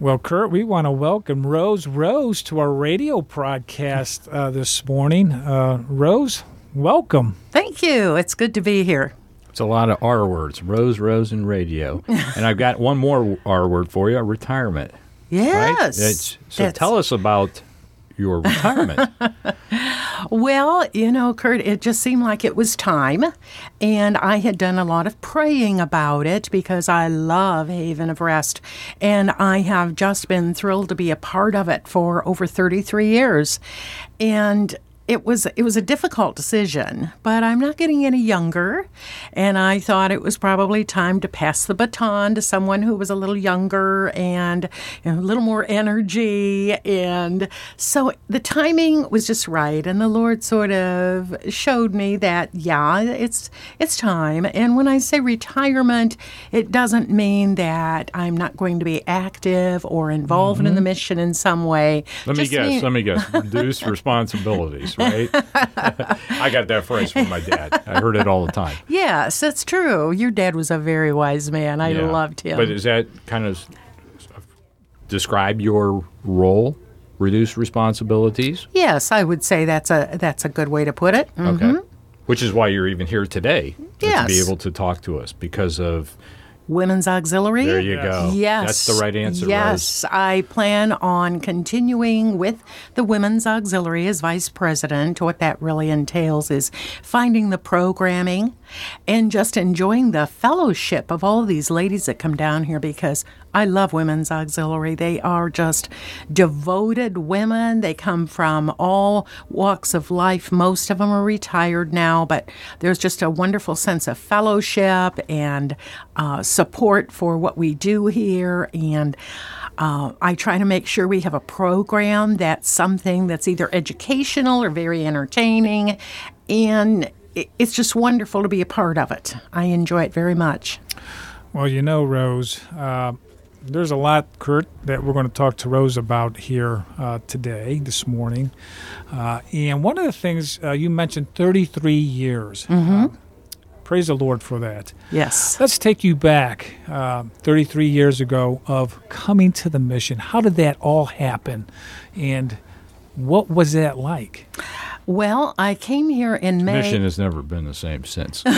Well, Kurt, we want to welcome Rose Rose to our radio broadcast uh, this morning. Uh, Rose, welcome. Thank you. It's good to be here. It's a lot of R words, rose, rose, and radio. and I've got one more R word for you: retirement. Yes. Right? It's, so That's- tell us about your retirement. Well, you know, Kurt, it just seemed like it was time. And I had done a lot of praying about it because I love Haven of Rest. And I have just been thrilled to be a part of it for over 33 years. And it was it was a difficult decision, but I'm not getting any younger, and I thought it was probably time to pass the baton to someone who was a little younger and you know, a little more energy, and so the timing was just right, and the Lord sort of showed me that yeah, it's it's time. And when I say retirement, it doesn't mean that I'm not going to be active or involved in mm-hmm. the mission in some way. Let me guess. mean- Let me guess. Reduce responsibilities, right? I got that phrase from my dad. I heard it all the time. Yes, that's true. Your dad was a very wise man. I Yeah. loved him. But is that kind of describe your role? Reduce responsibilities. yes, I would say that's a that's a good way to put it. Mm. Okay. Which is why you're even here today to Yes. be able to talk to us because of Women's Auxiliary. there you go. Yes. That's the right answer. Rose. Yes, I plan on continuing with the Women's Auxiliary as vice president. What that really entails is finding the programming and just enjoying the fellowship of all these ladies that come down here because I love Women's Auxiliary. They are just devoted women. They come from all walks of life. Most of them are retired now, but there's just a wonderful sense of fellowship and uh, support for what we do here. And uh, I try to make sure we have a program that's something that's either educational or very entertaining. And it's just wonderful to be a part of it. I enjoy it very much. Well, you know, Rose, uh, there's a lot, Kurt, that we're going to talk to Rose about here uh, today, this morning. Uh, and one of the things uh, you mentioned 33 years. Uh, praise the Lord for that. Yes. Let's take you back uh, 33 years ago of coming to the mission. How did that all happen? And what was that like? Well, I came here in May. Mission has never been the same since.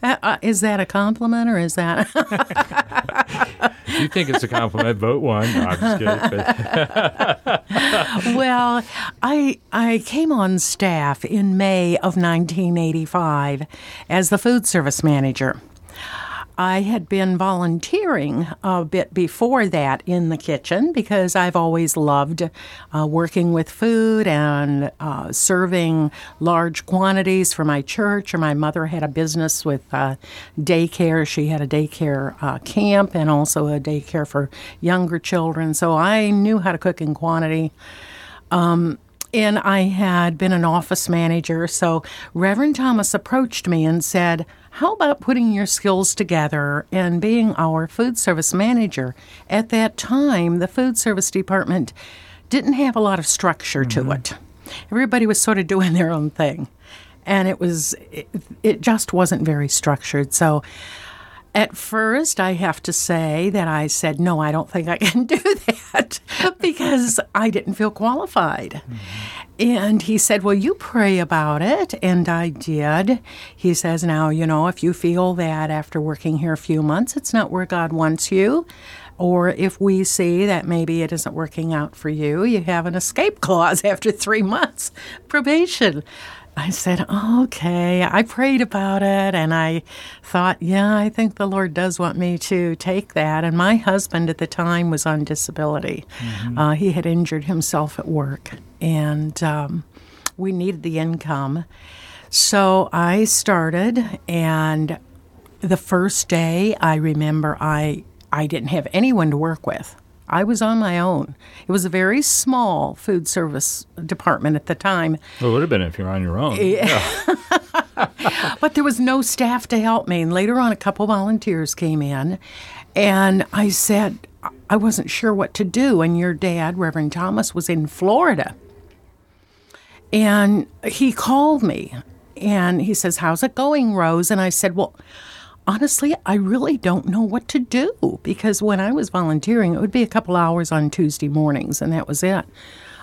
Uh, uh, is that a compliment or is that? if you think it's a compliment, vote one. No, I'm just kidding. Well, I I came on staff in May of 1985 as the food service manager. I had been volunteering a bit before that in the kitchen because I've always loved uh, working with food and uh, serving large quantities for my church. Or my mother had a business with uh, daycare. She had a daycare uh, camp and also a daycare for younger children. So I knew how to cook in quantity and I had been an office manager. So Reverend Thomas approached me and said, How about putting your skills together and being our food service manager? At that time, the food service department didn't have a lot of structure to mm-hmm. it. Everybody was sort of doing their own thing. And it was, it, it just wasn't very structured. So at first, I have to say that I said, no, I don't think I can do that because I didn't feel qualified. And he said, well, you pray about it. And I did. He says, now, you know, if you feel that after working here a few months, it's not where God wants you, or if we see that maybe it isn't working out for you, you have an escape clause after three months probation. I said, okay. I prayed about it and I thought, yeah, I think the Lord does want me to take that. And my husband at the time was on disability. Uh, he had injured himself at work and um, we needed the income. So I started, and the first day I remember I, I didn't have anyone to work with. I was on my own. It was a very small food service department at the time. well, it would have been if you're on your own. Yeah. But there was no staff to help me. And later on, a couple volunteers came in, and I said, I wasn't sure what to do. And your dad, Reverend Thomas, was in Florida. And he called me and he says, How's it going, Rose? And I said, Well, honestly, I really don't know what to do because when I was volunteering, it would be a couple hours on Tuesday mornings, and that was it.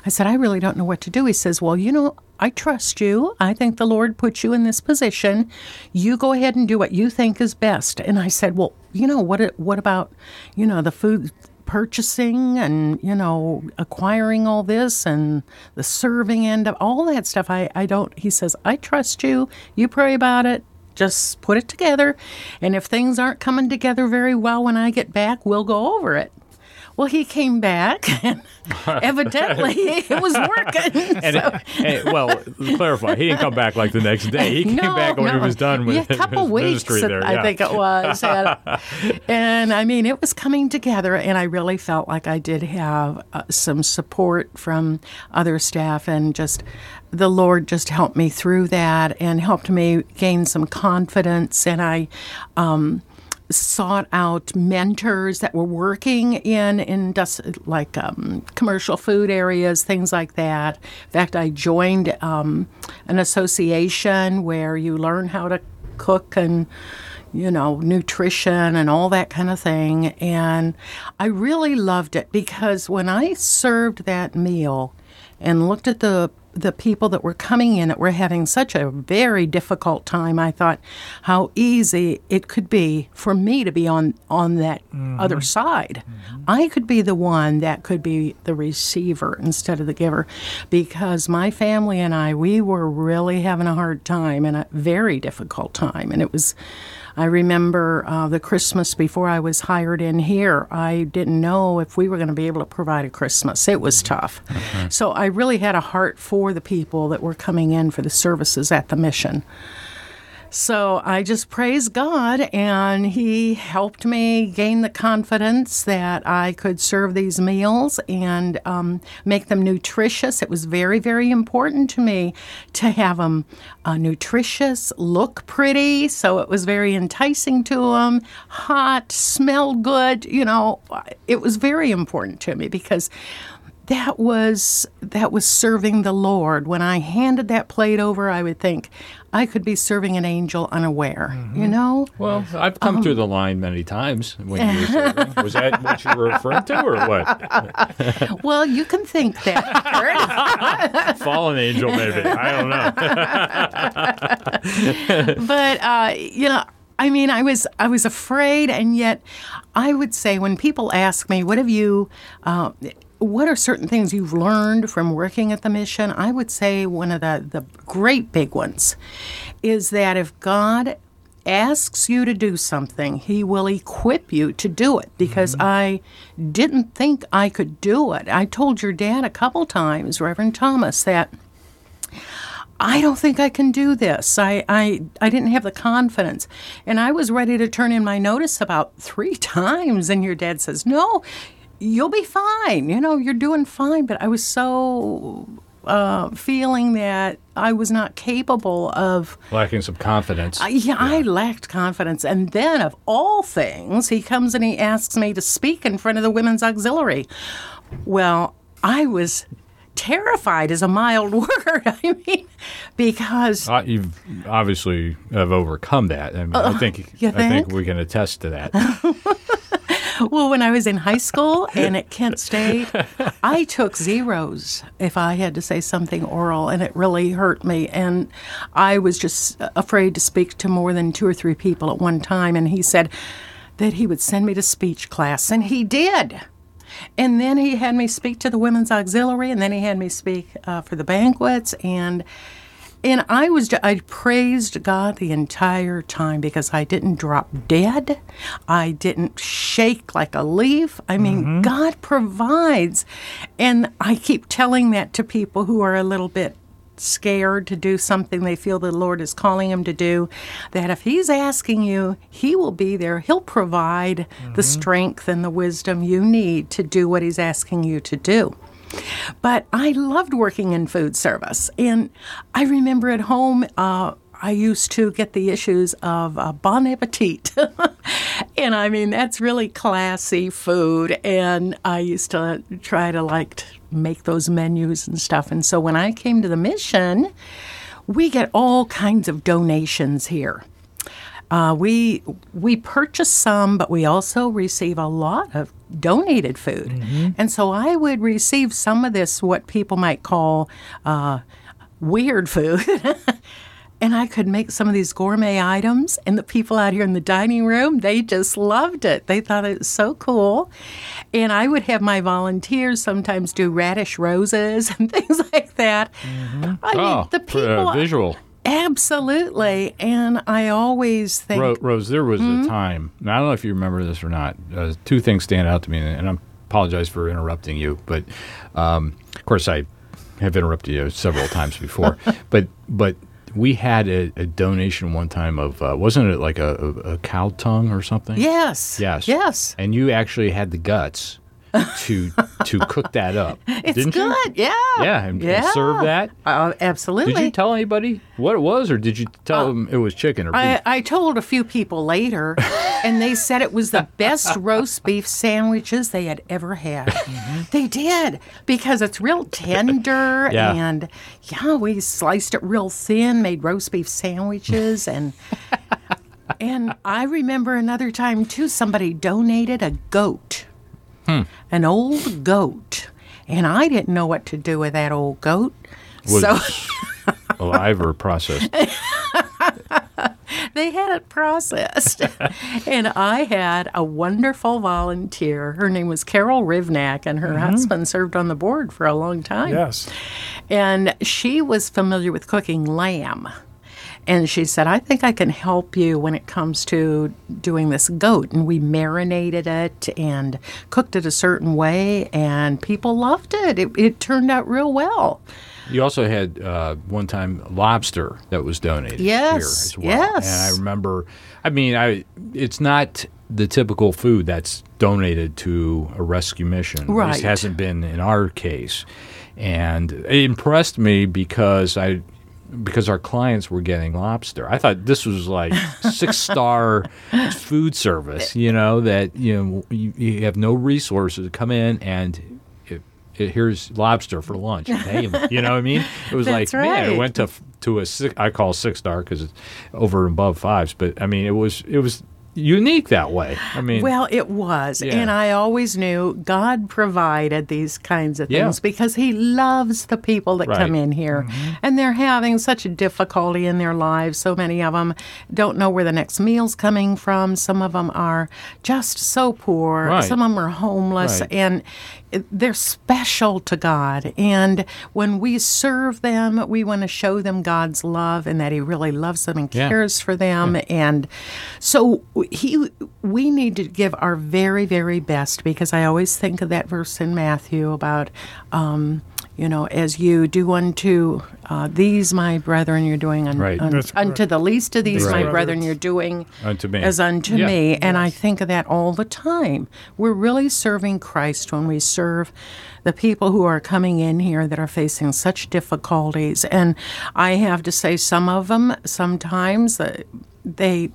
I said, I really don't know what to do. He says, Well, you know, I trust you. I think the Lord put you in this position. You go ahead and do what you think is best. And I said, Well, you know, what, what about, you know, the food purchasing and you know acquiring all this and the serving end of all that stuff i, I don't he says i trust you you pray about it just put it together. And if things aren't coming together very well when i get back we'll go over it well, he came back, and evidently it was working. And, so- and- well, clarify, he didn't come back like the next day. He came No, back when no. he was done with yeah, a couple weeks, ministry there. I think it was. And, and, I mean, it was coming together, and I really felt like I did have uh, some support from other staff, and just the Lord just helped me through that and helped me gain some confidence. And I, um, sought out mentors that were working in indus- like um, commercial food areas, things like that. In fact, I joined um, an association where you learn how to cook and you know nutrition and all that kind of thing and i really loved it because when i served that meal and looked at the the people that were coming in that were having such a very difficult time, I thought how easy it could be for me to be on on that mm-hmm. other side. Mm-hmm. I could be the one that could be the receiver instead of the giver, because my family and I we were really having a hard time and a very difficult time, and it was. I remember uh, the Christmas before I was hired in here. I didn't know if we were going to be able to provide a Christmas. It was mm-hmm. tough. So I really had a heart for the people that were coming in for the services at the mission. So I just praise God, and He helped me gain the confidence that I could serve these meals and um, make them nutritious. It was very, very important to me to have them uh, nutritious, look pretty, so it was very enticing to them, hot, smell good. You know, it was very important to me because that was that was serving the lord when i handed that plate over i would think i could be serving an angel unaware you know Well, I've come Um, through the line many times when you were serving. Was that what you were referring to, or what? well you can think that Fallen angel, maybe. I don't know. but uh, you know i mean i was i was afraid and yet i would say when people ask me what have you uh, what are certain things you've learned from working at the mission i would say one of the, the great big ones is that if god asks you to do something he will equip you to do it because mm-hmm. i didn't think i could do it i told your dad a couple times reverend thomas that I don't think I can do this. I, I, I didn't have the confidence. And I was ready to turn in my notice about three times. And your dad says, No, you'll be fine. You know, you're doing fine. But I was so uh, feeling that I was not capable of. Lacking some confidence. I- yeah, I lacked confidence. And then, of all things, he comes and he asks me to speak in front of the Women's Auxiliary. Well, I was terrified is a mild word. I mean, because Uh, you've obviously have overcome that. I, mean, I think you I think think? we can attest to that. Well, when I was in high school and at Kent State, I took zeros if I had to say something oral, and it really hurt me. And I was just afraid to speak to more than two or three people at one time. And he said that he would send me to speech class, and he did. And then he had me speak to the women's auxiliary, and then he had me speak uh, for the banquets, and and I was, I praised God the entire time because I didn't drop dead, I didn't shake like a leaf. I mean, mm-hmm. God provides, and I keep telling that to people who are a little bit scared to do something they feel the Lord is calling them to do, that if He's asking you, He will be there. He'll provide the mm-hmm. strength and the wisdom you need to do what He's asking you to do. But I loved working in food service. And I remember at home, uh, I used to get the issues of uh, Bon Appetit. and I mean, that's really classy food. And I used to try to like make those menus and stuff. And so when I came to the mission, we get all kinds of donations here. Uh, we we purchase some, but we also receive a lot of donated food, and so I would receive some of this what people might call uh, weird food. And I could make some of these gourmet items, and the people out here in the dining room, they just loved it. They thought it was so cool. And I would have my volunteers sometimes do radish roses and things like that. I mean, oh, the uh, people. visual. Absolutely. And I always think. Ro- Rose, there was Mm-hmm. a time. and I don't know if you remember this or not. Uh, two things stand out to me, and I apologize for interrupting you. But um, of course, I have interrupted you several times before. but but we had a, a donation one time of uh, wasn't it like a, a, a cow tongue or something? Yes. Yes. Yes. And you actually had the guts to to cook that up. It's didn't you? good. Yeah. Yeah, and, and serve that. Uh, uh, absolutely. Did you tell anybody what it was, or did you tell uh, them it was chicken or beef? I, I told a few people later, and they said it was the best roast beef sandwiches they had ever had. Mm-hmm. They did because it's real tender, Yeah. and yeah, we sliced it real thin, made roast beef sandwiches, and and I remember another time too. Somebody donated a goat, Hmm. an old goat, and I didn't know what to do with that old goat. Was so alive or processed? they had it processed. and I had a wonderful volunteer. Her name was Carol Rivnak, and her mm-hmm. husband served on the board for a long time. Yes. And she was familiar with cooking lamb. And she said, I think I can help you when it comes to doing this goat. And we marinated it and cooked it a certain way, and people loved it. It, it turned out real well. You also had uh, one time lobster that was donated Yes, here as well. yes. And I remember, I mean, I it's not the typical food that's donated to a rescue mission. At Right. hasn't been in our case, and it impressed me because I. Because our clients were getting lobster, I thought this was like six star food service. You know that you know you, you have no resources to come in and it, it, here's lobster for lunch. Hey, you know what I mean? It was like man, it went to to a six, I call six star because it's over and above fives. But I mean, it was it was unique that way. I mean, Well, it was. Yeah. And I always knew God provided these kinds of Yeah. things because He loves the people that Right. come in here. Mm-hmm. And they're having such a difficulty in their lives. So many of them don't know where the next meal's coming from. Some of them are just so poor. Right. Some of them are homeless. Right. And it- they're special to God. And when we serve them, we want to show them God's love and that He really loves them and Yeah. cares for them. And so he, we need to give our very, very best because I always think of that verse in Matthew about, um, you know, as you do unto uh, these my brethren, you're doing un- Right. un- unto the least of these my Right. brethren, you're doing Unto me. as unto Yeah. me. And I think of that all the time. We're really serving Christ when we serve the people who are coming in here that are facing such difficulties. And I have to say, some of them sometimes uh, they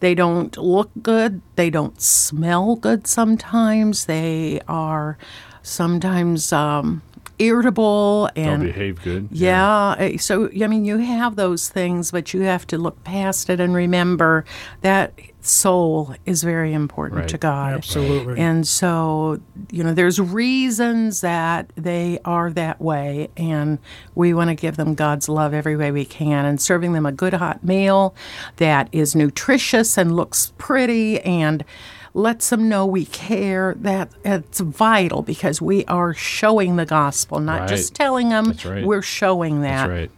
they don't look good, they don't smell good. Sometimes they are sometimes um, irritable and Don't and behave good. yeah. uh, So, I mean, you have those things, but you have to look past it and remember that soul is very important Right. to God. Absolutely. And so, you know, there's reasons that they are that way, and we want to give them God's love every way we can, and serving them a good hot meal that is nutritious and looks pretty and lets them know we care. That it's vital because we are showing the gospel, not Right. just telling them. That's right. We're showing that. That's right.